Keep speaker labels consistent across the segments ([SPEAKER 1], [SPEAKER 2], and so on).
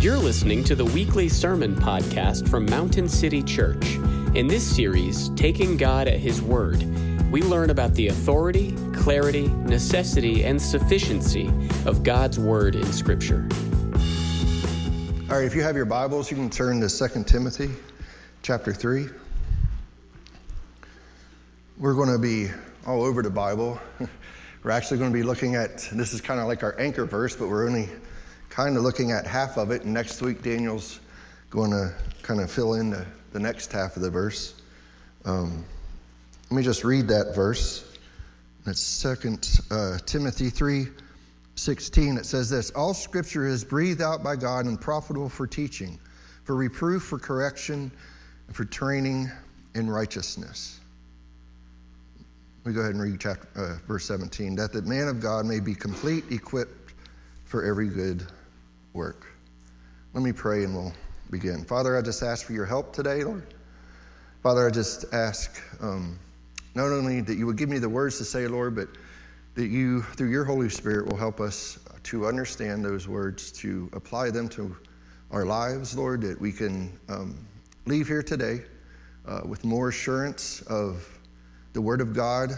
[SPEAKER 1] You're listening to the weekly sermon podcast from Mountain City Church. In this series, Taking God at His Word, we learn about the authority, clarity, necessity, and sufficiency of God's Word in Scripture.
[SPEAKER 2] All right, if you have your Bibles, you can turn to 2 Timothy chapter 3. We're going to be all over the Bible. We're actually going to be looking at this is kind of like our anchor verse, but we're only kind of looking at half of it. And next week, Daniel's going to kind of fill in the, the next half of the verse. Um, let me just read that verse. It's Second uh, Timothy three sixteen. It says this All scripture is breathed out by God and profitable for teaching, for reproof, for correction, and for training in righteousness. We go ahead and read chapter, uh, verse 17. That the man of God may be complete, equipped for every good work. Let me pray and we'll begin. Father, I just ask for your help today, Lord. Father, I just ask um, not only that you would give me the words to say, Lord, but that you, through your Holy Spirit, will help us to understand those words, to apply them to our lives, Lord, that we can um, leave here today uh, with more assurance of the Word of God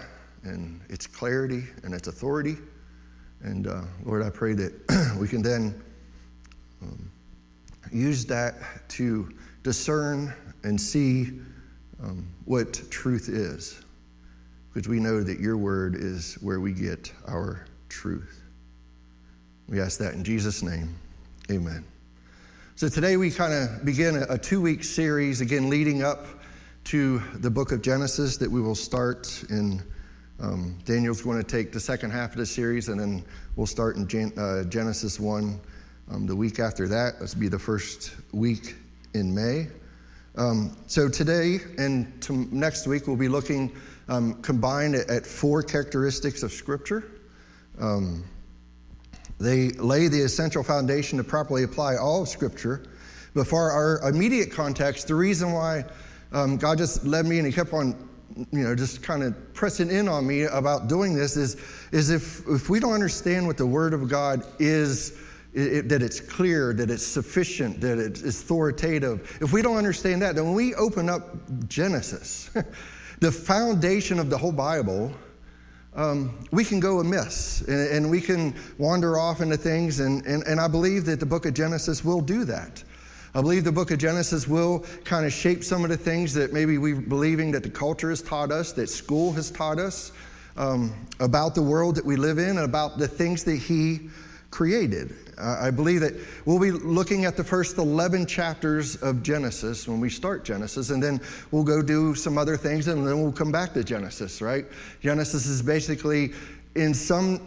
[SPEAKER 2] and its clarity and its authority. And uh, Lord, I pray that we can then um, use that to discern and see um, what truth is, because we know that your word is where we get our truth. We ask that in Jesus' name. Amen. So today we kind of begin a, a two week series, again, leading up to the book of Genesis that we will start in. Um, Daniel's going to take the second half of the series, and then we'll start in Gen- uh, Genesis 1 um, the week after that, will be the first week in May. Um, so today and next week, we'll be looking um, combined at, at, four characteristics of Scripture. Um, they lay the essential foundation to properly apply all of Scripture. But for our immediate context, the reason why um, God just led me and He kept on you know, just kind of pressing in on me about doing this is, is if, if we don't understand what the Word of God is it, that it's clear, that it's sufficient, that it's authoritative. If we don't understand that, then when we open up Genesis, the foundation of the whole Bible, um, we can go amiss and, and, we can wander off into things. And, and, and I believe that the book of Genesis will do that. I believe the book of Genesis will kind of shape some of the things that maybe we're believing that the culture has taught us, that school has taught us um, about the world that we live in, and about the things that He created. I believe that we'll be looking at the first 11 chapters of Genesis when we start Genesis, and then we'll go do some other things, and then we'll come back to Genesis, right? Genesis is basically, in some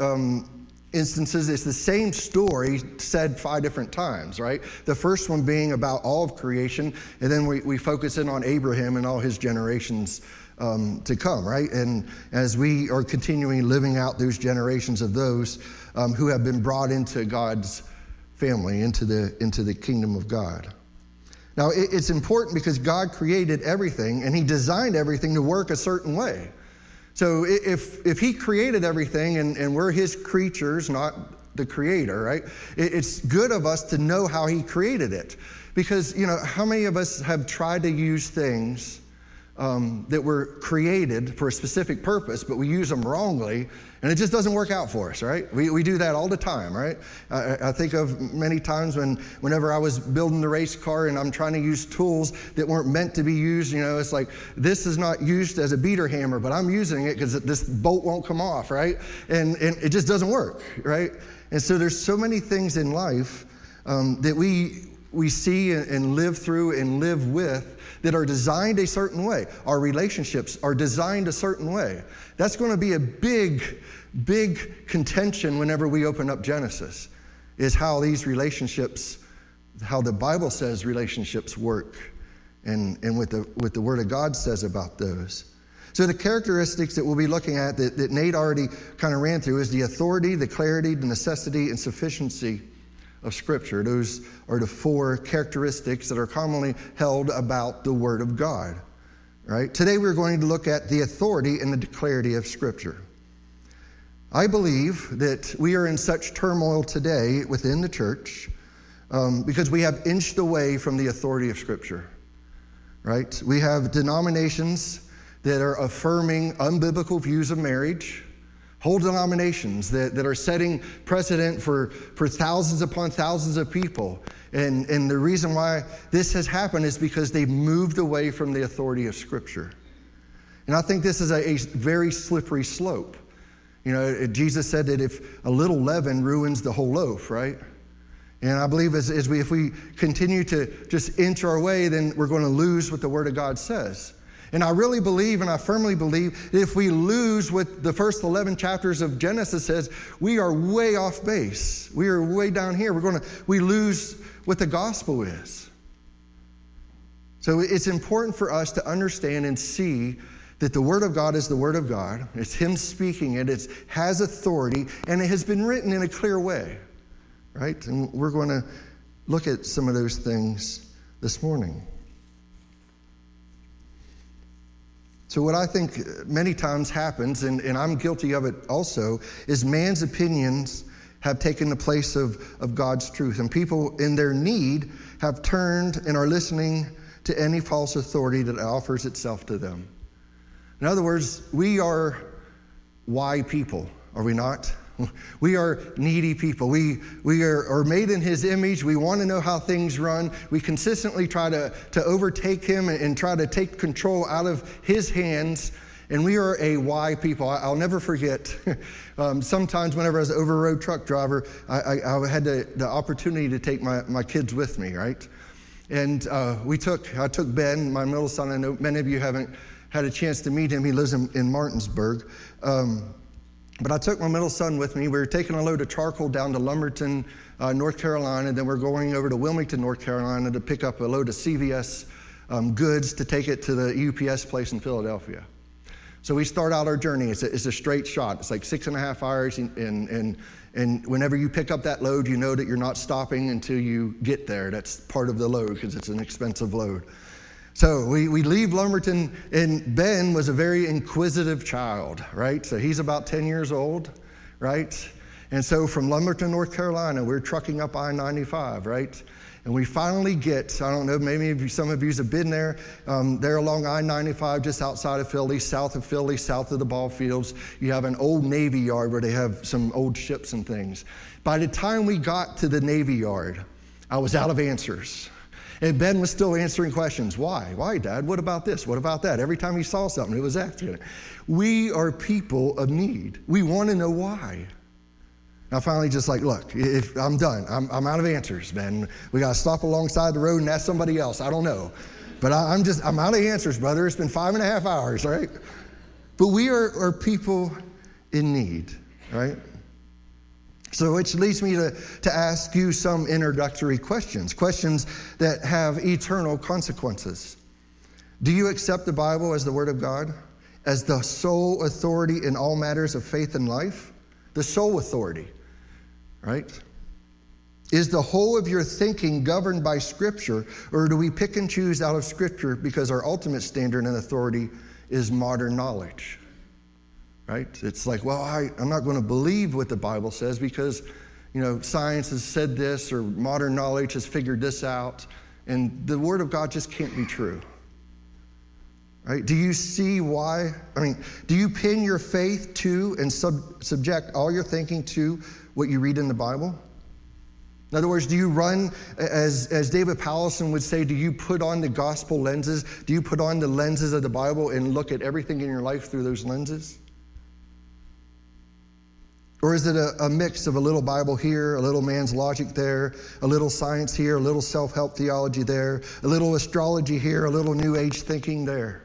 [SPEAKER 2] um, instances, it's the same story said five different times, right? The first one being about all of creation, and then we, we focus in on Abraham and all his generations um, to come, right? And as we are continuing living out those generations of those um, who have been brought into God's family, into the, into the kingdom of God. Now, it, it's important because God created everything and He designed everything to work a certain way. So if, if He created everything and, and we're His creatures, not the creator, right? It, it's good of us to know how He created it. Because, you know, how many of us have tried to use things um, that were created for a specific purpose, but we use them wrongly, and it just doesn't work out for us, right? We, we do that all the time, right? I, I think of many times when, whenever I was building the race car and I'm trying to use tools that weren't meant to be used, you know, it's like this is not used as a beater hammer, but I'm using it because this bolt won't come off, right? And, and it just doesn't work, right? And so there's so many things in life um, that we we see and live through and live with that are designed a certain way. Our relationships are designed a certain way. That's going to be a big, big contention whenever we open up Genesis, is how these relationships, how the Bible says relationships work, and, and what, the, what the Word of God says about those. So, the characteristics that we'll be looking at that, that Nate already kind of ran through is the authority, the clarity, the necessity, and sufficiency of Scripture. Those are the four characteristics that are commonly held about the Word of God. Right? Today we're going to look at the authority and the clarity of Scripture. I believe that we are in such turmoil today within the church um, because we have inched away from the authority of Scripture, right? We have denominations that are affirming unbiblical views of marriage, whole denominations that, that are setting precedent for, for thousands upon thousands of people. And, and the reason why this has happened is because they've moved away from the authority of Scripture. And I think this is a, a very slippery slope. You know, Jesus said that if a little leaven ruins the whole loaf, right? And I believe as, as we, if we continue to just inch our way, then we're going to lose what the Word of God says. And I really believe, and I firmly believe, if we lose what the first 11 chapters of Genesis says, we are way off base. We are way down here. We're going to, we lose what the gospel is. So it's important for us to understand and see that the Word of God is the Word of God. It's Him speaking it. It has authority, and it has been written in a clear way right? And we're going to look at some of those things this morning. So, what I think uh, many times happens, and, and I'm guilty of it also, is man's opinions have taken the place of, of God's truth. And people in their need have turned and are listening to any false authority that offers itself to them. In other words, we are why people, are we not? We are needy people. We, we are, are made in His image. We want to know how things run. We consistently try to, to overtake Him and, and try to take control out of His hands. And we are a why people. I, will never forget. um, sometimes, whenever I was an over road truck driver, I, I, I had the, the, opportunity to take my, my kids with me, right? And uh, we took, I took Ben, my middle son. I know many of you haven't had a chance to meet him. He lives in, in Martinsburg. Um, but I took my middle son with me. We were taking a load of charcoal down to Lumberton, uh, North Carolina. Then we're going over to Wilmington, North Carolina to pick up a load of CVS um, goods to take it to the UPS place in Philadelphia. So we start out our journey. It's a, it's a straight shot. It's like six and a half hours. And, and, and whenever you pick up that load, you know that you're not stopping until you get there. That's part of the load because it's an expensive load. So we, we leave Lumberton, and Ben was a very inquisitive child, right? So he's about 10 years old, right? And so from Lumberton, North Carolina, we're trucking up I 95, right? And we finally get, I don't know, maybe some of you have been there, um, there along I 95, just outside of Philly, south of Philly, south of the ball fields. You have an old Navy yard where they have some old ships and things. By the time we got to the Navy yard, I was out of answers. And Ben was still answering questions. Why? Why, Dad? What about this? What about that? Every time he saw something, it was asking it. We are people of need. We want to know why. I finally just like, look, if I'm done, I'm, I'm out of answers, Ben. We got to stop alongside the road and ask somebody else. I don't know. But I, am just, I'm out of answers, brother. It's been five and a half hours, right? But we are, are people in need, right? So, which leads me to, to ask you some introductory questions, questions that have eternal consequences. Do you accept the Bible as the Word of God, as the sole authority in all matters of faith and life? The sole authority, right? Is the whole of your thinking governed by Scripture, or do we pick and choose out of Scripture because our ultimate standard and authority is modern knowledge? Right? It's like, well, I, I'm not going to believe what the Bible says because, you know, science has said this or modern knowledge has figured this out. And the Word of God just can't be true. Right? Do you see why? I mean, do you pin your faith to and sub, subject all your thinking to what you read in the Bible? In other words, do you run, as, as David Powlison would say, do you put on the gospel lenses? Do you put on the lenses of the Bible and look at everything in your life through those lenses? Or is it a, a, mix of a little Bible here, a little man's logic there, a little science here, a little self help theology there, a little astrology here, a little New Age thinking there?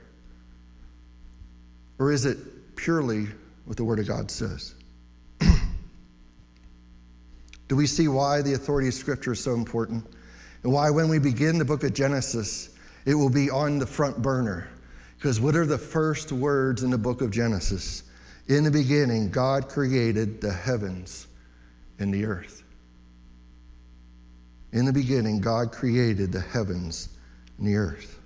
[SPEAKER 2] Or is it purely what the Word of God says? Do we see why the authority of Scripture is so important? And why, when we begin the book of Genesis, it will be on the front burner? Because what are the first words in the book of Genesis? In the beginning, God created the heavens and the earth. In the beginning, God created the heavens and the earth.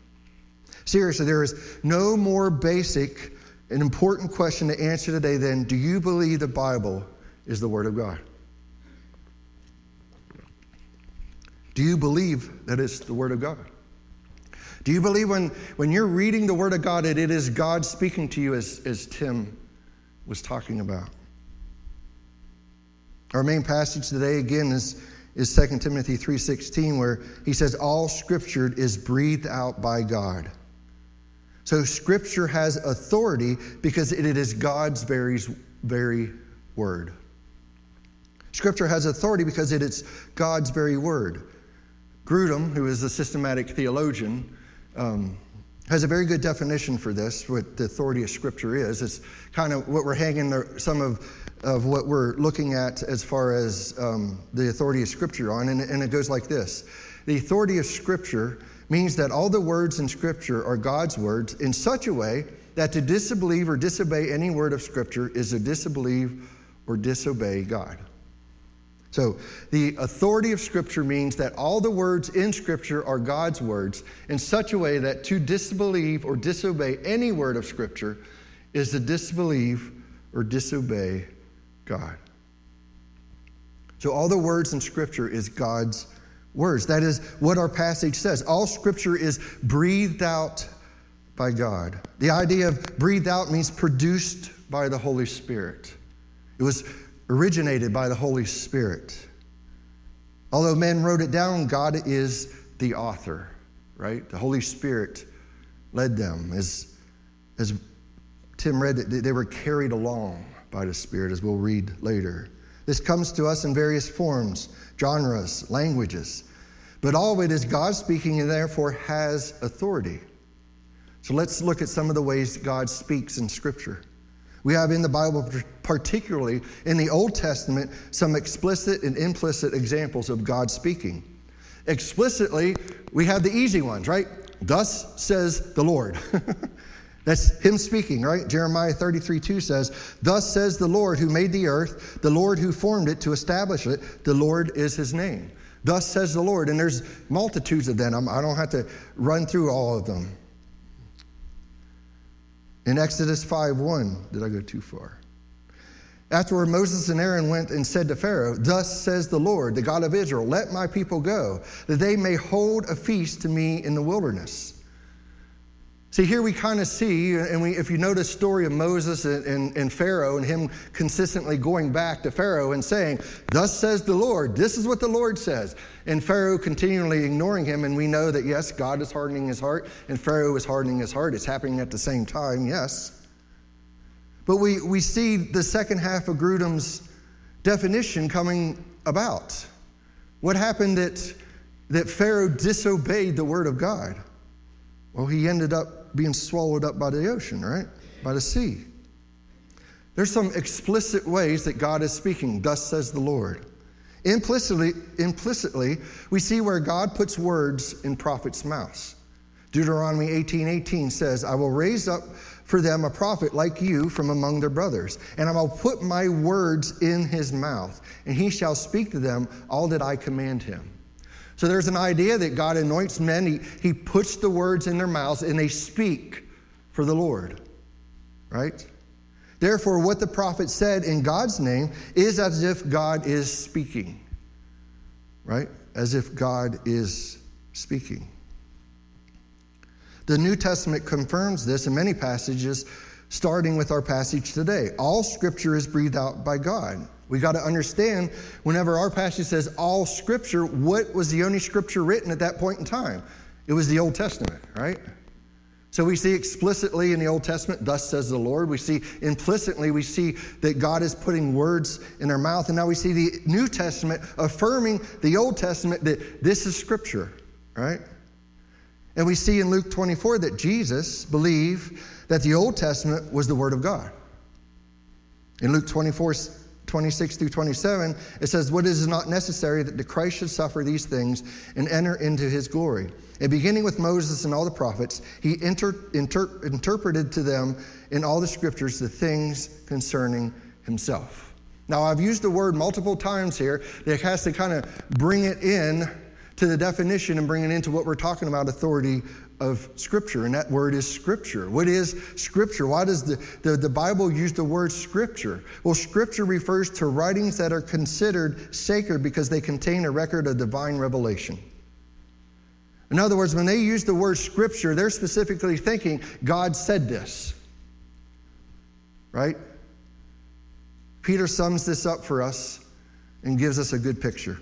[SPEAKER 2] Seriously, there is no more basic and important question to answer today than do you believe the Bible is the Word of God? Do you believe that it's the Word of God? Do you believe when, when you're reading the Word of God that it is God speaking to you as, as Tim was talking about? Our main passage today again is, is 2 Timothy 3.16 where he says, all scripture is breathed out by God. So scripture has authority because it is God's very, very word. Scripture has authority because it is God's very word. Grudem, who is a systematic theologian, um, has a very good definition for this, what the authority of Scripture is. It's kind of what we're hanging there, some of, of what we're looking at as far as um, the authority of Scripture on, and, and it goes like this The authority of Scripture means that all the words in Scripture are God's words in such a way that to disbelieve or disobey any word of Scripture is to disbelieve or disobey God. So, the authority of Scripture means that all the words in Scripture are God's words in such a way that to disbelieve or disobey any word of Scripture is to disbelieve or disobey God. So, all the words in Scripture is God's words. That is what our passage says. All Scripture is breathed out by God. The idea of breathed out means produced by the Holy Spirit. It was originated by the Holy Spirit. Although men wrote it down, God is the author, right? The Holy Spirit led them. As, as Tim read they were carried along by the Spirit, as we'll read later. This comes to us in various forms, genres, languages. But all of it is God speaking and therefore has authority. So let's look at some of the ways God speaks in Scripture. We have in the Bible, particularly in the Old Testament, some explicit and implicit examples of God speaking. Explicitly, we have the easy ones, right? Thus says the Lord. That's him speaking, right? Jeremiah 33 2 says, Thus says the Lord who made the earth, the Lord who formed it to establish it, the Lord is his name. Thus says the Lord. And there's multitudes of them. I don't have to run through all of them. In Exodus 5:1, did I go too far? Afterward, Moses and Aaron went and said to Pharaoh, Thus says the Lord, the God of Israel, let my people go, that they may hold a feast to me in the wilderness. See, here we kind of see, and we, if you the story of Moses and, and, and, Pharaoh and him consistently going back to Pharaoh and saying, Thus says the Lord, this is what the Lord says. And Pharaoh continually ignoring him, and we know that yes, God is hardening his heart, and Pharaoh is hardening his heart. It's happening at the same time, yes. But we, we see the second half of Grudem's definition coming about. What happened that, that Pharaoh disobeyed the word of God? Well, he ended up being swallowed up by the ocean, right? By the sea. There's some explicit ways that God is speaking, thus says the Lord. Implicitly, implicitly, we see where God puts words in prophets' mouths. Deuteronomy 18:18 18 says, "I will raise up for them a prophet like you from among their brothers, and I will put my words in his mouth, and he shall speak to them all that I command him." So there's an idea that God anoints men, he, he puts the words in their mouths, and they speak for the Lord. Right? Therefore, what the prophet said in God's name is as if God is speaking. Right? As if God is speaking. The New Testament confirms this in many passages, starting with our passage today. All scripture is breathed out by God. We got to understand whenever our passage says all scripture, what was the only scripture written at that point in time? It was the Old Testament, right? So we see explicitly in the Old Testament, thus says the Lord. We see implicitly, we see that God is putting words in our mouth. And now we see the New Testament affirming the Old Testament that this is scripture, right? And we see in Luke 24 that Jesus believed that the Old Testament was the Word of God. In Luke 24, 26 through 27, it says, What is not necessary that the Christ should suffer these things and enter into his glory. And beginning with Moses and all the prophets, he inter- inter- interpreted to them in all the scriptures the things concerning himself. Now, I've used the word multiple times here that has to kind of bring it in to the definition and bring it into what we're talking about authority of Scripture, and that word is Scripture. What is Scripture? Why does the, the, the, Bible use the word Scripture? Well, Scripture refers to writings that are considered sacred because they contain a record of divine revelation. In other words, when they use the word Scripture, they're specifically thinking, God said this. Right? Peter sums this up for us and gives us a good picture.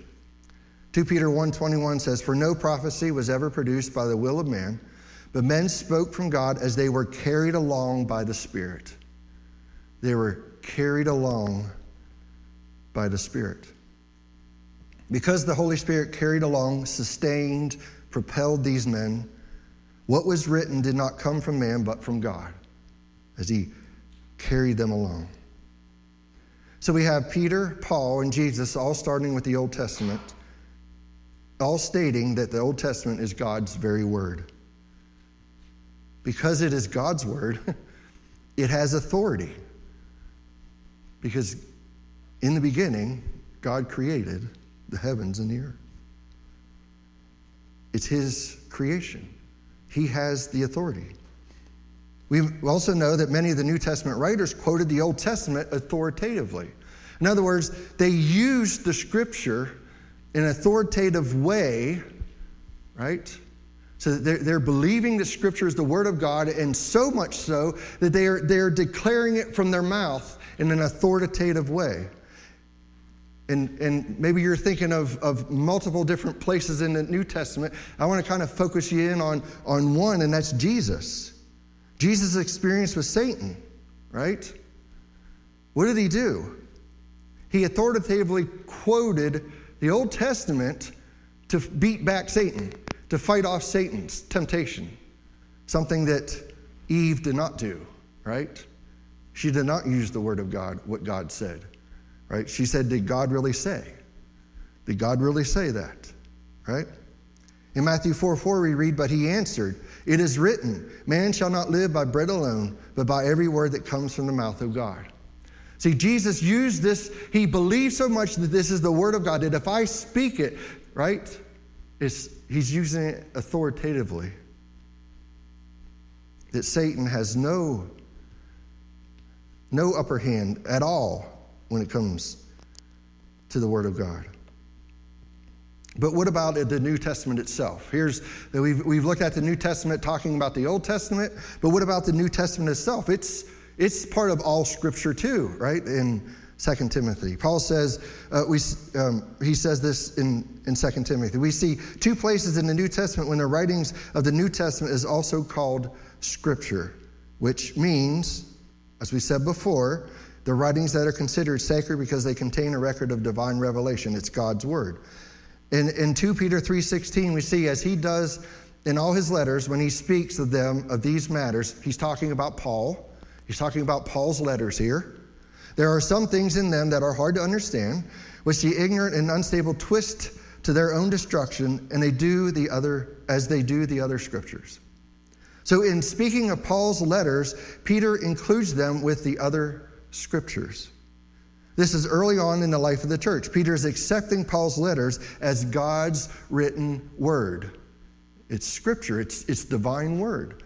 [SPEAKER 2] 2 Peter 1:21 says, "For no prophecy was ever produced by the will of man, but men spoke from God as they were carried along by the Spirit. They were carried along by the Spirit. Because the Holy Spirit carried along, sustained, propelled these men, what was written did not come from man, but from God, as he carried them along. So we have Peter, Paul, and Jesus all starting with the Old Testament, all stating that the Old Testament is God's very word because it is God's word, it has authority. Because in the beginning, God created the heavens and the earth. It's His creation. He has the authority. We also know that many of the New Testament writers quoted the Old Testament authoritatively. In other words, they used the scripture in an authoritative way, right? So they're, they're believing that Scripture is the Word of God, and so much so that they are, they're declaring it from their mouth in an authoritative way. And, and maybe you're thinking of, of multiple different places in the New Testament. I want to kind of focus you in on, on one, and that's Jesus. Jesus' experience with Satan, right? What did he do? He authoritatively quoted the Old Testament to beat back Satan to fight off Satan's temptation, something that Eve did not do, right? She did not use the word of God, what God said, right? She said, Did God really say? Did God really say that, right? In Matthew 4 4, we read, But he answered, It is written, Man shall not live by bread alone, but by every word that comes from the mouth of God. See, Jesus used this, he believed so much that this is the word of God, that if I speak it, right, it's, he's using it authoritatively. That Satan has no, no upper hand at all when it comes to the Word of God. But what about the New Testament itself? Here's we've, we've looked at the New Testament talking about the Old Testament, but what about the New Testament itself? It's it's part of all Scripture too, right? In 2 Timothy. Paul says, uh, we, um, he says this in, in 2 Timothy. We see two places in the New Testament when the writings of the New Testament is also called Scripture, which means, as we said before, the writings that are considered sacred because they contain a record of divine revelation. It's God's Word. In, in 2 Peter 3.16, we see as he does in all his letters, when he speaks of them, of these matters, he's talking about Paul. He's talking about Paul's letters here. There are some things in them that are hard to understand, which the ignorant and unstable twist to their own destruction, and they do the other as they do the other scriptures. So, in speaking of Paul's letters, Peter includes them with the other scriptures. This is early on in the life of the church. Peter is accepting Paul's letters as God's written word. It's scripture, it's, it's divine word,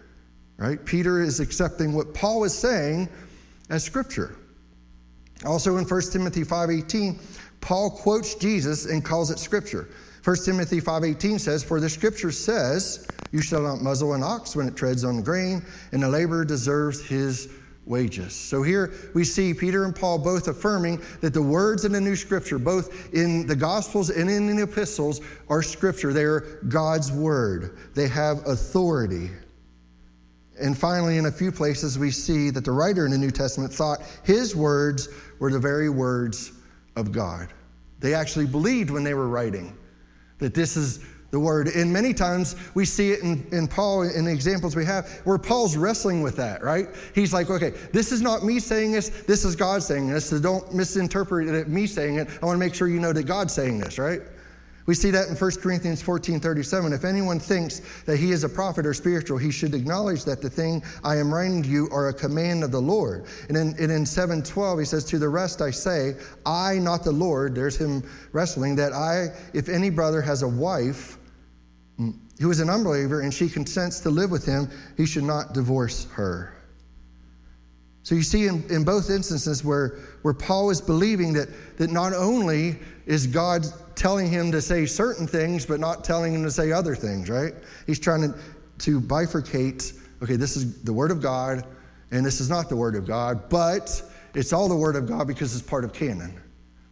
[SPEAKER 2] right? Peter is accepting what Paul is saying as scripture. Also in 1 Timothy 5:18, Paul quotes Jesus and calls it scripture. 1 Timothy 5:18 says, "For the scripture says, you shall not muzzle an ox when it treads on grain, and the laborer deserves his wages." So here we see Peter and Paul both affirming that the words in the new scripture, both in the gospels and in the epistles, are scripture. They are God's word. They have authority. And finally, in a few places, we see that the writer in the New Testament thought his words were the very words of God. They actually believed when they were writing that this is the word. And many times we see it in, in Paul, in the examples we have, where Paul's wrestling with that, right? He's like, okay, this is not me saying this, this is God saying this, so don't misinterpret it me saying it. I want to make sure you know that God's saying this, right? We see that in 1 Corinthians 14 37. If anyone thinks that he is a prophet or spiritual, he should acknowledge that the thing I am writing to you are a command of the Lord. And in, and in 712, he says, To the rest I say, I, not the Lord, there's him wrestling, that I, if any brother has a wife, mm, who is an unbeliever and she consents to live with him, he should not divorce her. So you see in, in both instances where, where Paul is believing that, that not only is God telling him to say certain things, but not telling him to say other things, right? He's trying to, to bifurcate okay, this is the Word of God, and this is not the Word of God, but it's all the Word of God because it's part of canon.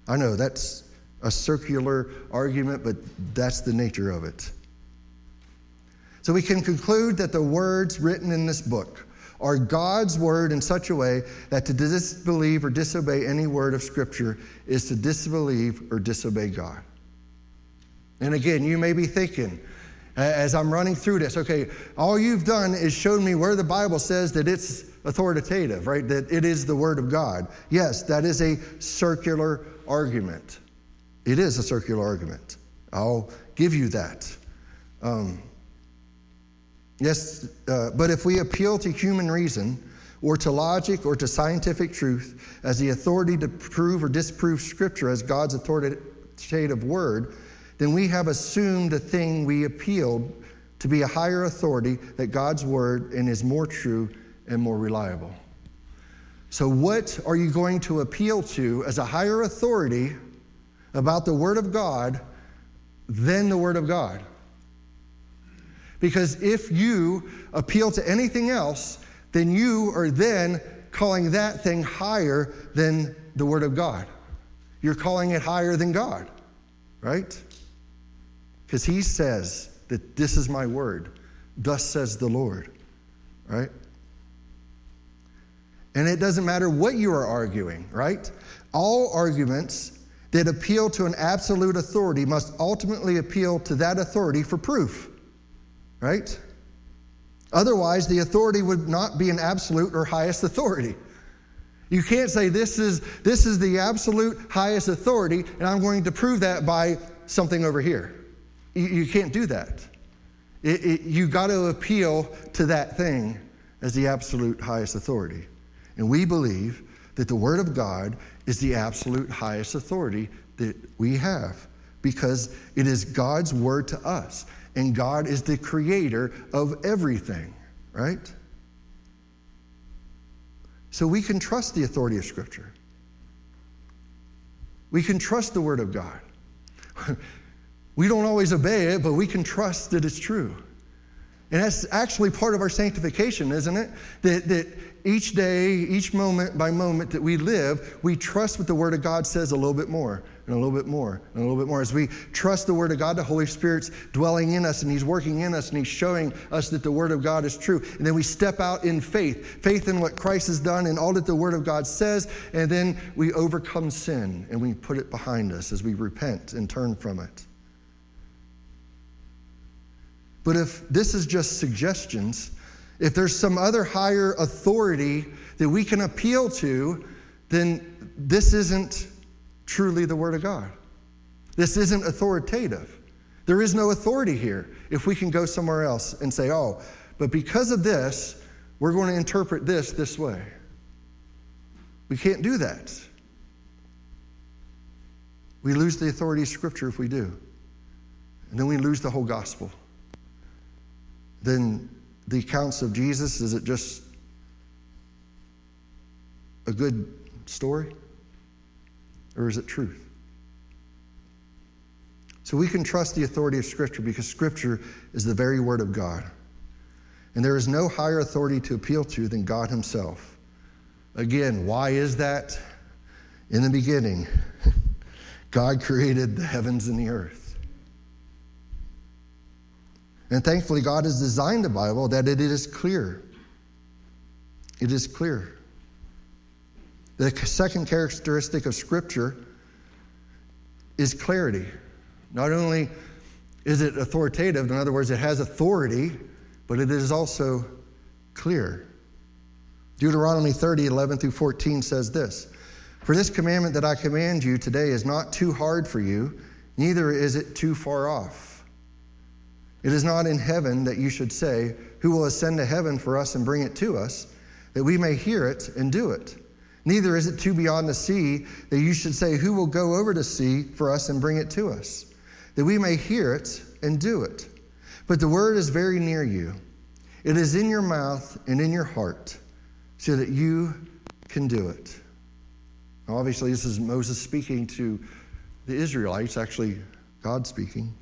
[SPEAKER 2] I know that's a circular argument, but that's the nature of it. So we can conclude that the words written in this book are God's word in such a way that to disbelieve or disobey any word of Scripture is to disbelieve or disobey God. And again, you may be thinking, as I'm running through this, okay, all you've done is shown me where the Bible says that it's authoritative, right? That it is the Word of God. Yes, that is a circular argument. It is a circular argument. I'll give you that. Um, yes, uh, but if we appeal to human reason, or to logic, or to scientific truth as the authority to prove or disprove Scripture as God's authoritative word, then we have assumed the thing we appealed to be a higher authority that God's word and is more true and more reliable. So, what are you going to appeal to as a higher authority about the Word of God than the Word of God? Because if you appeal to anything else, then you are then calling that thing higher than the Word of God. You're calling it higher than God, right? Because he says that this is my word. Thus says the Lord. Right? And it doesn't matter what you are arguing, right? All arguments that appeal to an absolute authority must ultimately appeal to that authority for proof, right? Otherwise, the authority would not be an absolute or highest authority. You can't say this is, this is the absolute highest authority, and I'm going to prove that by something over here. You, you can't do that. It, it, you got to appeal to that thing as the absolute highest authority. And we believe that the Word of God is the absolute highest authority that we have because it is God's Word to us. And God is the creator of everything, right? So we can trust the authority of Scripture. We can trust the Word of God. We don't always obey it, but we can trust that it's true. And that's actually part of our sanctification, isn't it? That, that each day, each moment by moment that we live, we trust what the Word of God says a little bit more, and a little bit more, and a little bit more. As we trust the Word of God, the Holy Spirit's dwelling in us, and He's working in us, and He's showing us that the Word of God is true. And then we step out in faith faith in what Christ has done and all that the Word of God says, and then we overcome sin and we put it behind us as we repent and turn from it. But if this is just suggestions, if there's some other higher authority that we can appeal to, then this isn't truly the Word of God. This isn't authoritative. There is no authority here if we can go somewhere else and say, oh, but because of this, we're going to interpret this this way. We can't do that. We lose the authority of Scripture if we do. And then we lose the whole gospel then the accounts of Jesus, is it just a good story? Or is it truth? So we can trust the authority of Scripture because Scripture is the very Word of God. And there is no higher authority to appeal to than God Himself. Again, why is that? In the beginning, God created the heavens and the earth. And thankfully, God has designed the Bible that it is clear. It is clear. The second characteristic of Scripture is clarity. Not only is it authoritative, in other words, it has authority, but it is also clear. Deuteronomy 30, 11 through 14 says this For this commandment that I command you today is not too hard for you, neither is it too far off. It is not in heaven that you should say, Who will ascend to heaven for us and bring it to us, that we may hear it and do it. Neither is it too beyond the sea that you should say, Who will go over to sea for us and bring it to us, that we may hear it and do it. But the word is very near you. It is in your mouth and in your heart, so that you can do it. Obviously, this is Moses speaking to the Israelites, actually, God speaking.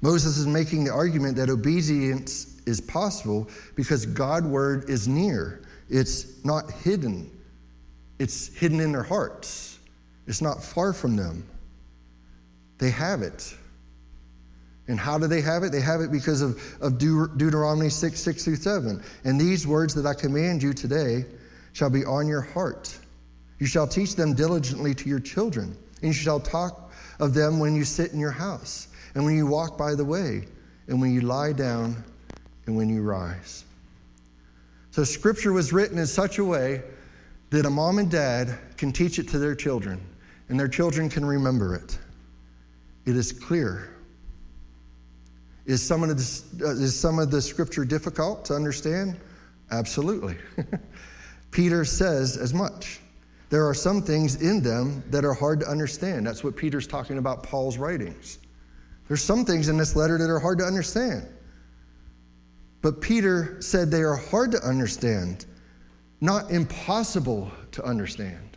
[SPEAKER 2] Moses is making the argument that obedience is possible because God's word is near. It's not hidden, it's hidden in their hearts, it's not far from them. They have it. And how do they have it? They have it because of, of Deut- Deuteronomy 6, 6 through 7. And these words that I command you today shall be on your heart. You shall teach them diligently to your children, and you shall talk of them when you sit in your house, and when you walk by the way, and when you lie down, and when you rise. So, Scripture was written in such a way that a mom and dad can teach it to their children, and their children can remember it. It is clear. Is some of the, uh, is some of the Scripture difficult to understand? Absolutely. Peter says as much. There are some things in them that are hard to understand. That's what Peter's talking about Paul's writings. There's some things in this letter that are hard to understand. But Peter said they are hard to understand, not impossible to understand.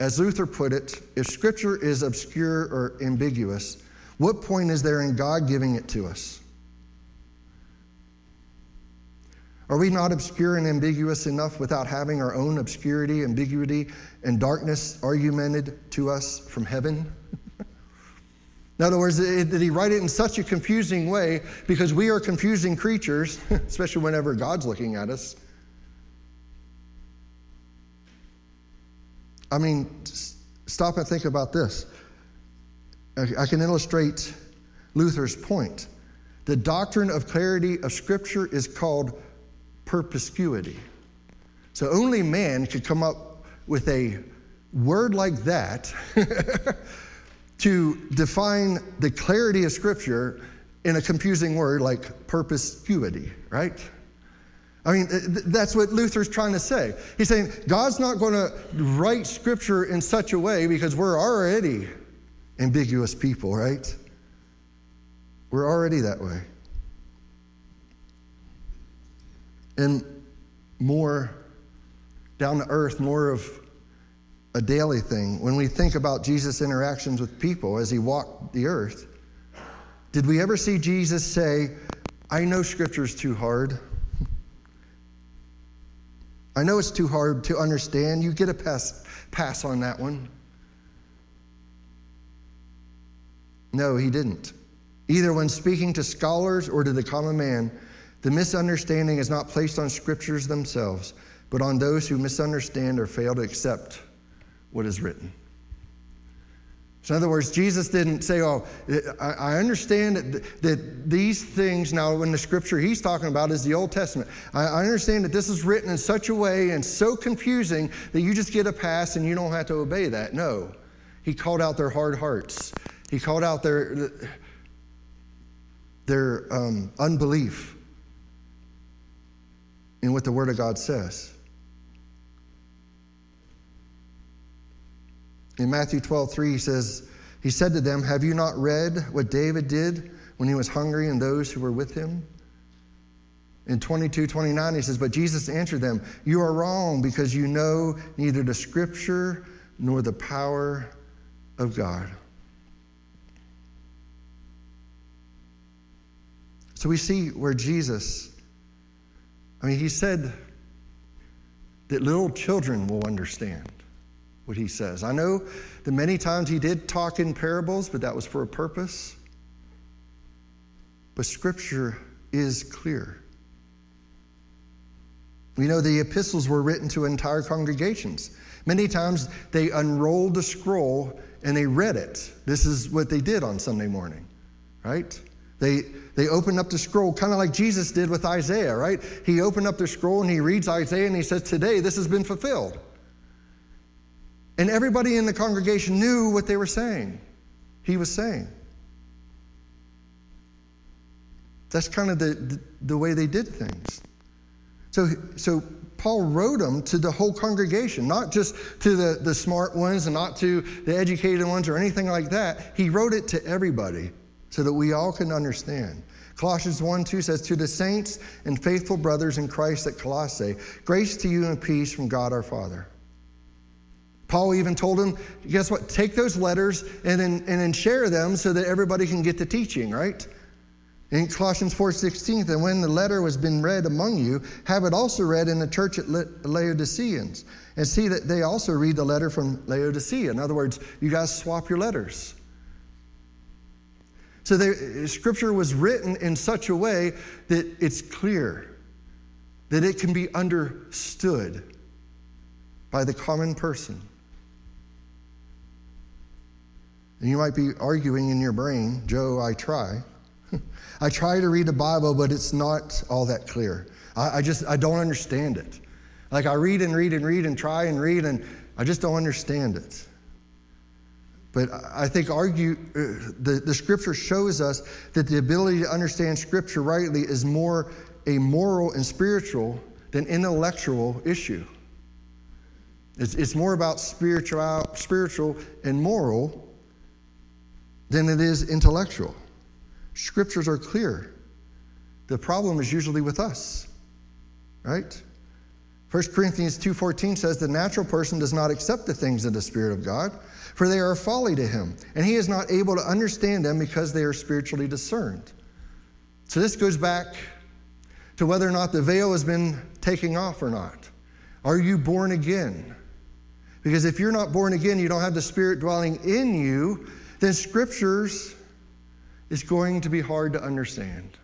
[SPEAKER 2] As Luther put it, if Scripture is obscure or ambiguous, what point is there in God giving it to us? Are we not obscure and ambiguous enough without having our own obscurity, ambiguity, and darkness argumented to us from heaven? in other words, did he write it in such a confusing way because we are confusing creatures, especially whenever God's looking at us? I mean, stop and think about this. I can illustrate Luther's point. The doctrine of clarity of Scripture is called perspicuity. So only man could come up with a word like that to define the clarity of Scripture in a confusing word like perspicuity, right? I mean, that's what Luther's trying to say. He's saying God's not going to write Scripture in such a way because we're already ambiguous people, right? We're already that way. and more down to earth, more of a daily thing. When we think about Jesus' interactions with people as he walked the earth, did we ever see Jesus say, I know scripture's too hard? I know it's too hard to understand. You get a pass, pass on that one. No, he didn't. Either when speaking to scholars or to the common man, the misunderstanding is not placed on scriptures themselves, but on those who misunderstand or fail to accept what is written. So, in other words, Jesus didn't say, Oh, I understand that, these things, now in the scripture he's talking about is the Old Testament. I understand that this is written in such a way and so confusing that you just get a pass and you don't have to obey that. No. He called out their hard hearts, he called out their, their um, unbelief in what the Word of God says. In Matthew 12, 3, he says, He said to them, Have you not read what David did when he was hungry and those who were with him? In 22, 29, he says, But Jesus answered them, You are wrong because you know neither the scripture nor the power of God. So we see where Jesus I mean, he said that little children will understand what he says. I know that many times he did talk in parables, but that was for a purpose. But scripture is clear. We know the epistles were written to entire congregations. Many times they unrolled the scroll and they read it. This is what they did on Sunday morning, right? They, they opened up the scroll, kind of like Jesus did with Isaiah, right? He opened up the scroll and he reads Isaiah and he says, Today this has been fulfilled. And everybody in the congregation knew what they were saying. He was saying. That's kind of the, the, the way they did things. So, so Paul wrote them to the whole congregation, not just to the, the smart ones and not to the educated ones or anything like that. He wrote it to everybody so that we all can understand. Colossians 1 2 says, To the saints and faithful brothers in Christ at Colossae, grace to you and peace from God our Father. Paul even told him, guess what? Take those letters and then, and then share them so that everybody can get the teaching, right? In Colossians 4:16, and when the letter was been read among you, have it also read in the church at Laodiceans, and see that they also read the letter from Laodicea. In other words, you guys swap your letters. So the scripture was written in such a way that it's clear, that it can be understood by the common person. And you might be arguing in your brain, Joe, I try. I try to read the Bible, but it's not all that clear. I, I, just, I don't understand it. Like I read and read and read and try and read, and I just don't understand it. But I think argue, uh, the, the scripture shows us that the ability to understand scripture rightly is more a moral and spiritual than intellectual issue. It's, it's more about spiritual, spiritual and moral than it is intellectual. Scriptures are clear. The problem is usually with us, right? 1 Corinthians 2:14 says the natural person does not accept the things of the spirit of God, for they are folly to him, and he is not able to understand them because they are spiritually discerned. So this goes back to whether or not the veil has been taken off or not. Are you born again? Because if you're not born again, you don't have the spirit dwelling in you, then scriptures is going to be hard to understand.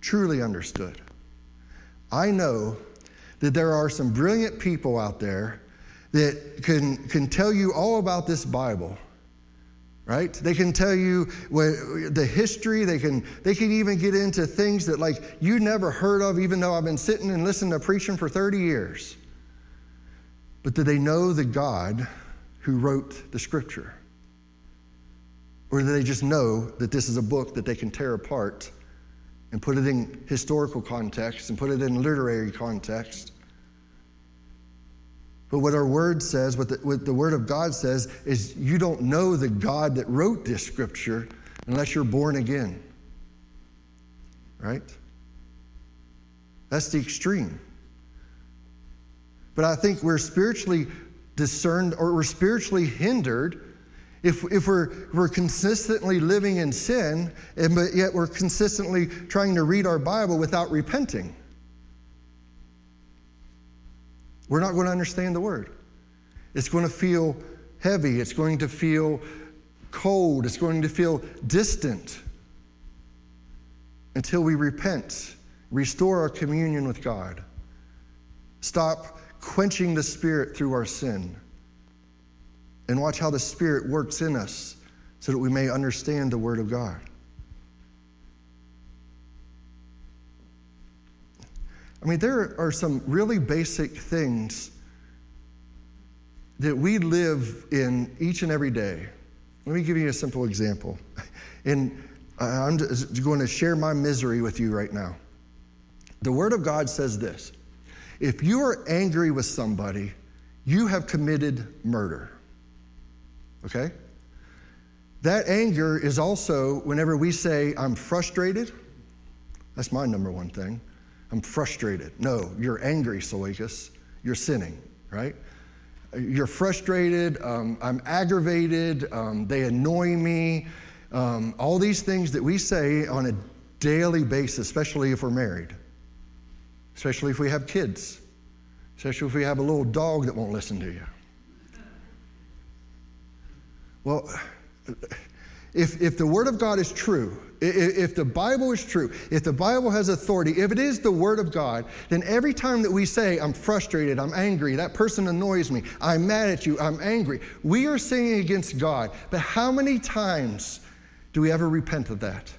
[SPEAKER 2] Truly understood. I know that there are some brilliant people out there that can, can tell you all about this Bible, right? They can tell you what, the history. They can, they can even get into things that like you never heard of, even though I've been sitting and listening to preaching for 30 years. But do they know the God who wrote the scripture? Or do they just know that this is a book that they can tear apart and put it in historical context and put it in literary context? But what our word says, what the, what the word of God says, is you don't know the God that wrote this scripture unless you're born again. Right? That's the extreme. But I think we're spiritually discerned or we're spiritually hindered if, if we're, we're consistently living in sin, and, but yet we're consistently trying to read our Bible without repenting, we're not going to understand the Word. It's going to feel heavy, it's going to feel cold, it's going to feel distant until we repent, restore our communion with God, stop quenching the Spirit through our sin and watch how the Spirit works in us so that we may understand the Word of God. I mean, there are some really basic things that we live in each and every day. Let me give you a simple example. And I'm going to share my misery with you right now. The Word of God says this If you are angry with somebody, you have committed murder. Okay? That anger is also whenever we say, I'm frustrated. That's my number one thing. I'm frustrated. No, you're angry, Seleucus. You're sinning, right? You're frustrated. Um, I'm aggravated. Um, they annoy me. Um, all these things that we say on a daily basis, especially if we're married, especially if we have kids, especially if we have a little dog that won't listen to you. Well, if, if the Word of God is true, if the Bible is true, if the Bible has authority, if it is the Word of God, then every time that we say, I'm frustrated, I'm angry, that person annoys me, I'm mad at you, I'm angry, we are sinning against God. But how many times do we ever repent of that?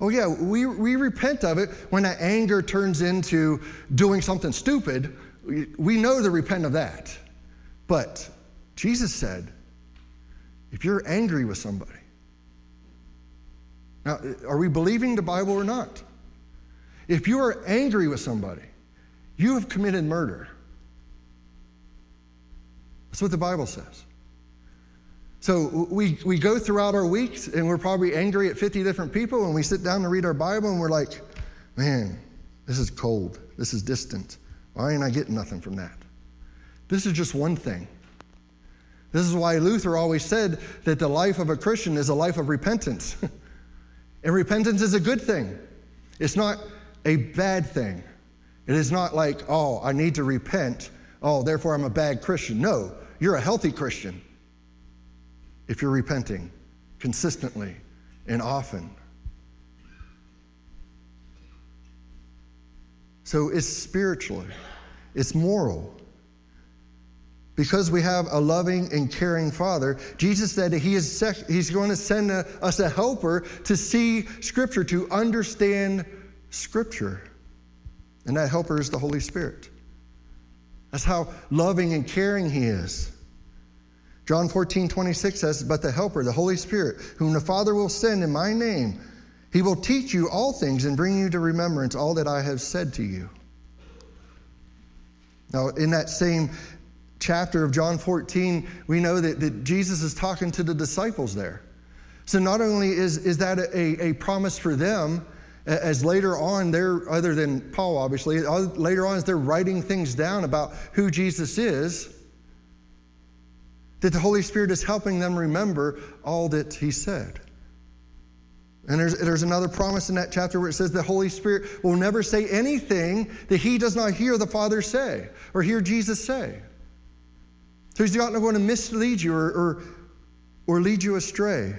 [SPEAKER 2] Oh, yeah, we, we repent of it when that anger turns into doing something stupid. We know to repent of that. But Jesus said, if you're angry with somebody, now, are we believing the Bible or not? If you are angry with somebody, you have committed murder. That's what the Bible says. So we, we go throughout our weeks and we're probably angry at 50 different people, and we sit down to read our Bible and we're like, man, this is cold. This is distant. Why ain't I getting nothing from that? This is just one thing. This is why Luther always said that the life of a Christian is a life of repentance. and repentance is a good thing, it's not a bad thing. It is not like, oh, I need to repent. Oh, therefore I'm a bad Christian. No, you're a healthy Christian if you're repenting consistently and often. So it's spiritual, it's moral. Because we have a loving and caring Father, Jesus said that he is He's going to send a, us a helper to see Scripture, to understand Scripture. And that helper is the Holy Spirit. That's how loving and caring He is. John 14, 26 says, But the Helper, the Holy Spirit, whom the Father will send in my name, he will teach you all things and bring you to remembrance all that I have said to you. Now, in that same chapter of John 14, we know that, that Jesus is talking to the disciples there. So, not only is, is that a, a promise for them, as later on they're, other than Paul obviously, later on as they're writing things down about who Jesus is, that the Holy Spirit is helping them remember all that He said. And there's, there's another promise in that chapter where it says the Holy Spirit will never say anything that He does not hear the Father say or hear Jesus say. So He's not going to mislead you or, or, or lead you astray.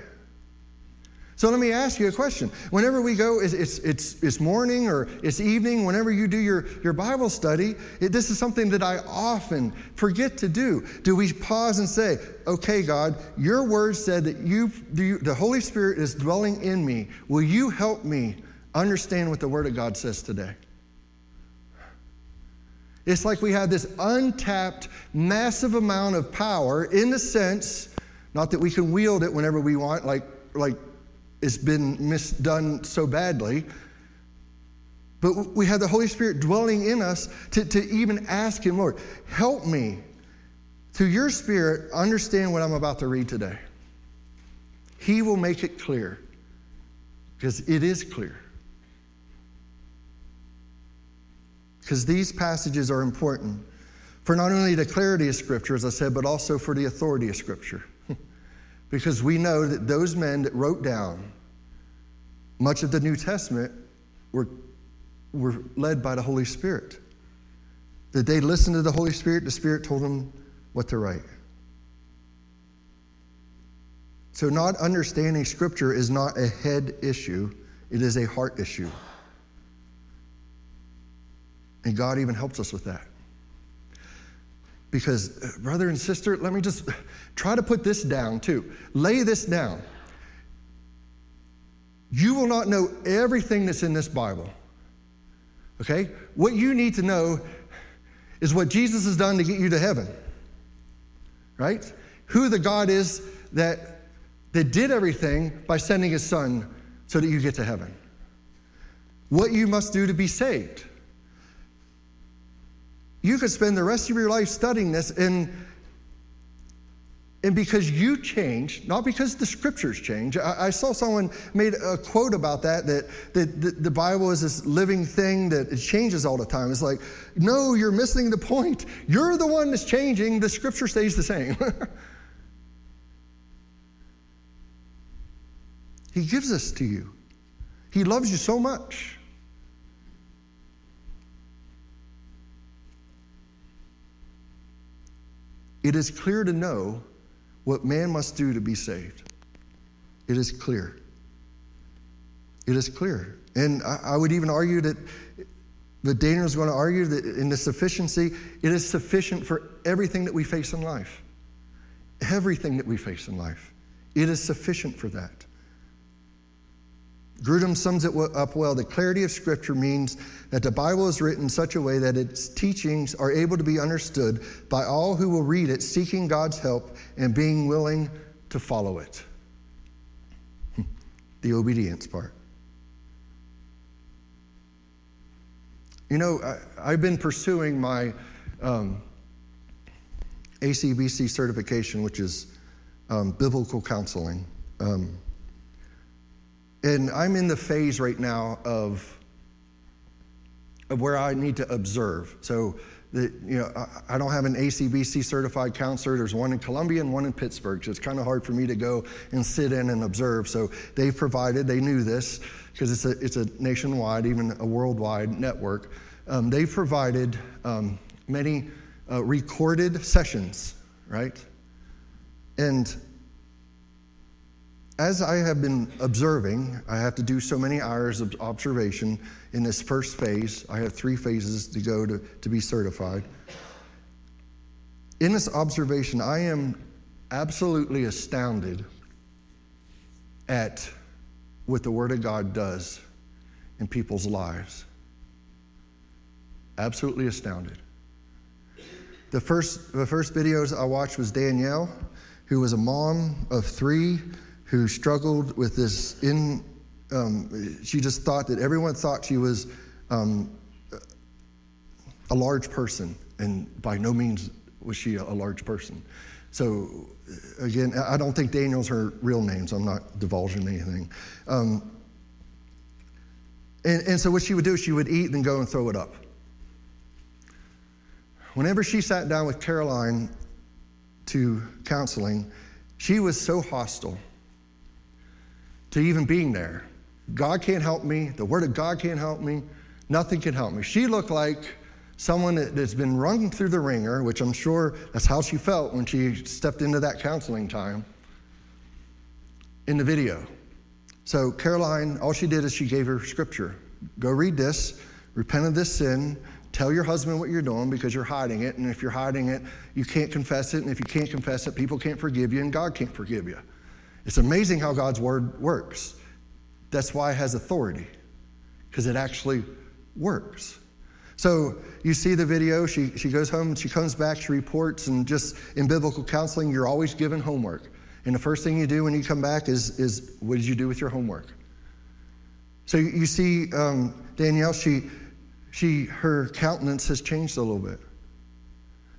[SPEAKER 2] So let me ask you a question. Whenever we go, it's, it's, it's, morning or it's evening, whenever you do your, your Bible study, it, this is something that I often forget to do. Do we pause and say, okay, God, your word said that you, the Holy Spirit is dwelling in me. Will you help me understand what the word of God says today? It's like we have this untapped, massive amount of power in the sense, not that we can wield it whenever we want, like, like it's been misdone so badly. But we have the Holy Spirit dwelling in us to, to even ask Him, Lord, help me through your Spirit understand what I'm about to read today. He will make it clear because it is clear. Because these passages are important for not only the clarity of Scripture, as I said, but also for the authority of Scripture. Because we know that those men that wrote down much of the New Testament were, were led by the Holy Spirit. That they listened to the Holy Spirit, the Spirit told them what to write. So, not understanding Scripture is not a head issue, it is a heart issue. And God even helps us with that. Because, uh, brother and sister, let me just try to put this down too. Lay this down. You will not know everything that's in this Bible. Okay? What you need to know is what Jesus has done to get you to heaven. Right? Who the God is that, that did everything by sending his son so that you get to heaven. What you must do to be saved. You could spend the rest of your life studying this and and because you change, not because the scriptures change. I, I, saw someone made a quote about that, that, that, that the Bible is this living thing that it changes all the time. It's like, no, you're missing the point. You're the one that's changing, the scripture stays the same. he gives us to you, He loves you so much. It is clear to know what man must do to be saved. It is clear. It is clear. And I, I would even argue that, that Daniel is going to argue that in the sufficiency, it is sufficient for everything that we face in life. Everything that we face in life. It is sufficient for that. Grudem sums it up well. The clarity of Scripture means that the Bible is written in such a way that its teachings are able to be understood by all who will read it, seeking God's help and being willing to follow it. the obedience part. You know, I, have been pursuing my um, ACBC certification, which is um, biblical counseling. Um, and I'm in the phase right now of, of where I need to observe. So, the, you know, I, I don't have an ACBC certified counselor. There's one in Columbia and one in Pittsburgh. So it's kind of hard for me to go and sit in and observe. So they've provided, they knew this because it's a, it's a nationwide, even a worldwide network. Um, they've provided um, many uh, recorded sessions, right? And as I have been observing, I have to do so many hours of observation in this first phase. I have three phases to go to, to be certified. In this observation, I am absolutely astounded at what the Word of God does in people's lives. Absolutely astounded. The first, the first videos I watched was Danielle, who was a mom of three who struggled with this in um, she just thought that everyone thought she was um, a large person and by no means was she a, large person. So again i don't think danielle's her real name so i'm not divulging anything. Um, and, and so what she would do she would eat and go and throw it up. Whenever she sat down with caroline to counseling she was so hostile to even being there. God can't help me. The Word of God can't help me. Nothing can help me. She looked like someone that's been wrung through the wringer, which I'm sure that's how she felt when she stepped into that counseling time in the video. So, Caroline, all she did is she gave her scripture. Go read this, repent of this sin, tell your husband what you're doing because you're hiding it. And if you're hiding it, you can't confess it. And if you can't confess it, people can't forgive you, and God can't forgive you. It's amazing how God's word works. That's why it has authority, because it actually works. So you see the video, she, she goes home, she comes back, she reports, and just in biblical counseling, you're always given homework. And the first thing you do when you come back is, is what did you do with your homework? So you see um, Danielle, she, she, her countenance has changed a little bit.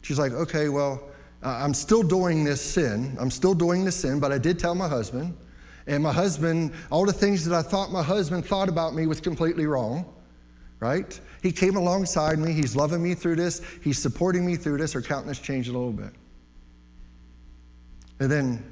[SPEAKER 2] She's like, okay, well, uh, I'm still doing this sin. I'm still doing this sin, but I did tell my husband. And my husband, all the things that I thought my husband thought about me was completely wrong, right? He came alongside me. He's loving me through this. He's supporting me through this. Her countenance changed a little bit. And then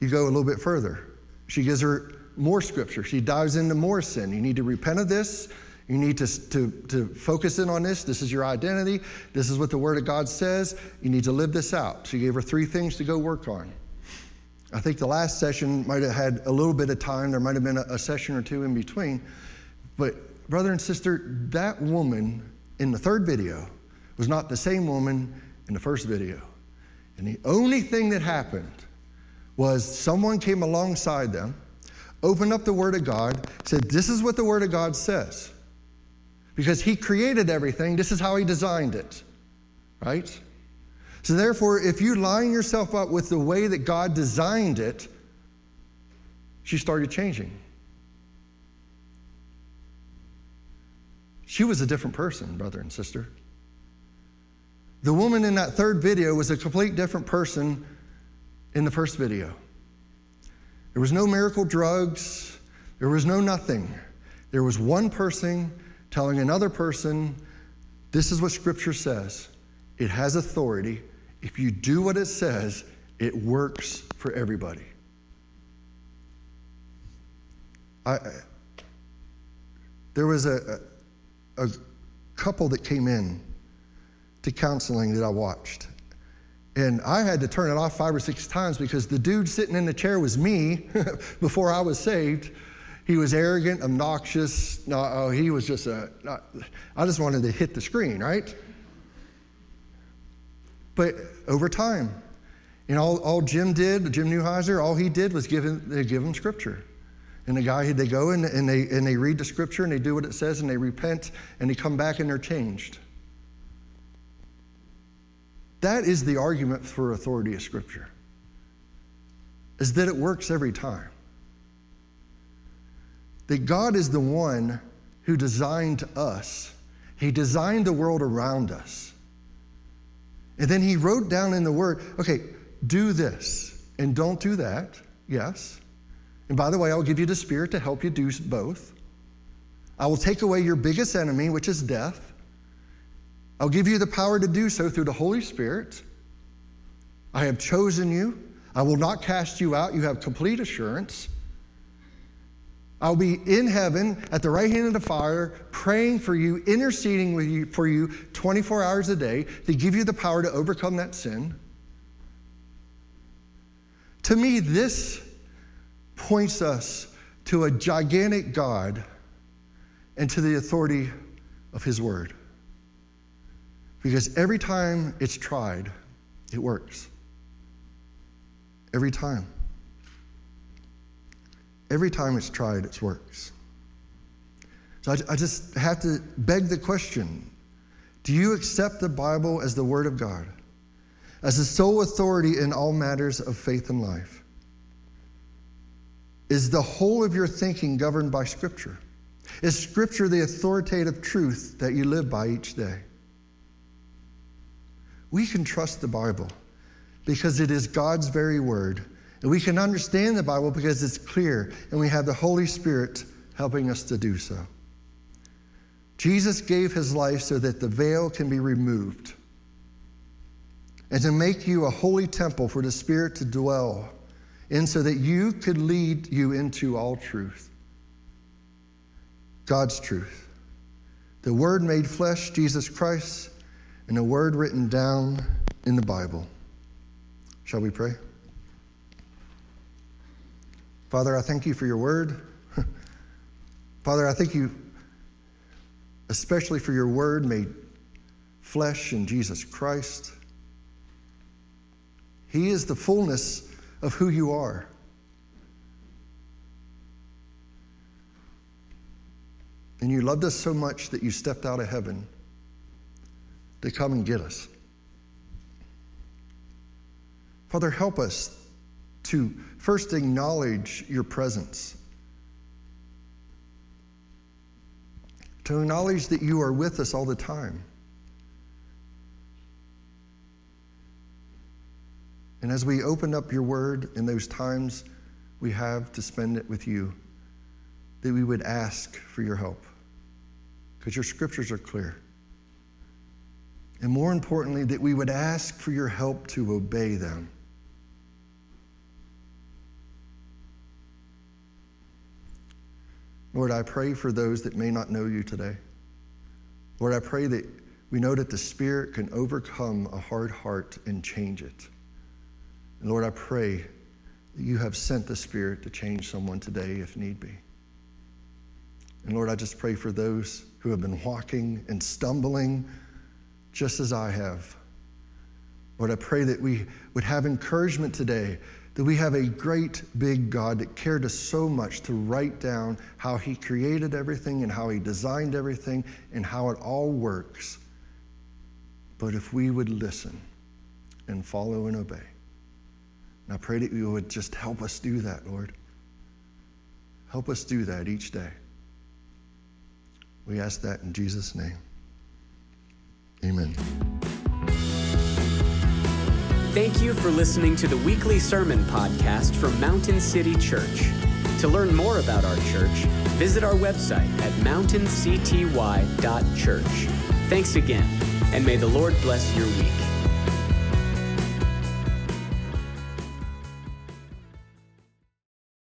[SPEAKER 2] you go a little bit further. She gives her more scripture. She dives into more sin. You need to repent of this. You need to, to, to focus in on this. This is your identity. This is what the Word of God says. You need to live this out. So, you gave her three things to go work on. I think the last session might have had a little bit of time. There might have been a, a session or two in between. But, brother and sister, that woman in the third video was not the same woman in the first video. And the only thing that happened was someone came alongside them, opened up the Word of God, said, This is what the Word of God says because He created everything. This is how He designed it, right? So, therefore, if you line yourself up with the way that God designed it, she started changing. She was a different person, brother and sister. The woman in that third video was a complete different person in the first video. There was no miracle drugs, there was no nothing. There was one person telling another person, this is what Scripture says. It has authority. If you do what it says, it works for everybody. I, there was a, a, a couple that came in to counseling that I watched. And I had to turn it off five or six times because the dude sitting in the chair was me before I was saved. He was arrogant, obnoxious. No, oh, he was just a. Not, I just wanted to hit the screen, right? But over time, you know, all, all Jim did, Jim Newheiser, all he did was give him, they give him scripture. And the guy, they go and, and, they, and they read the scripture and they do what it says and they repent and they come back and they're changed. That is the argument for authority of scripture, is that it works every time that God is the one who designed us He designed the world around us. And then he wrote down in the word, okay, do this and don't do that. Yes. And by the way, I'll give you the Spirit to help you do both. I will take away your biggest enemy, which is death. I'll give you the power to do so through the Holy Spirit. I have chosen you. I will not cast you out. You have complete assurance. I'll be in heaven at the right hand of the Father, praying for you, interceding with you for you 24 hours a day to give you the power to overcome that sin. To me, this points us to a gigantic God and to the authority of His Word. Because every time it's tried, it works. Every time. Every time it's tried, it works. So I, I just have to beg the question do you accept the Bible as the Word of God, as the sole authority in all matters of faith and life? Is the whole of your thinking governed by Scripture? Is Scripture the authoritative truth that you live by each day? We can trust the Bible because it is God's very word. We can understand the Bible because it's clear, and we have the Holy Spirit helping us to do so. Jesus gave his life so that the veil can be removed and to make you a holy temple for the Spirit to dwell in so that you could lead you into all truth. God's truth. The Word made flesh, Jesus Christ, and the Word written down in the Bible. Shall we pray? Father, I thank you for your Word. Father, I thank you especially for your Word made flesh in Jesus Christ. He is the fullness of who you are. And you loved us so much that you stepped out of heaven to come and get us. Father, help us to first acknowledge your presence, to acknowledge that you are with us all the time. And as we open up your word in those times we have to spend it with you, that we would ask for your help because your scriptures are clear. And more importantly, that we would ask for your help to obey them. Lord, I pray for those that may not know you today. Lord, I pray that we know that the Spirit can overcome a hard heart and change it. And Lord, I pray that you have sent the Spirit to change someone today if need be. And Lord, I just pray for those who have been walking and stumbling just as I have. Lord, I pray that we would have encouragement today that we have a great big God that cared us so much to write down how He created everything and how He designed everything and how it all works. But if we would listen and follow and obey. And I pray that you would just help us do that, Lord. Help us do that each day. We ask that in Jesus' name. Amen.
[SPEAKER 1] Thank you for listening to the weekly sermon podcast from Mountain City Church. To learn more about our church, visit our website at mountaincty.church. Thanks again, and may the Lord bless your week.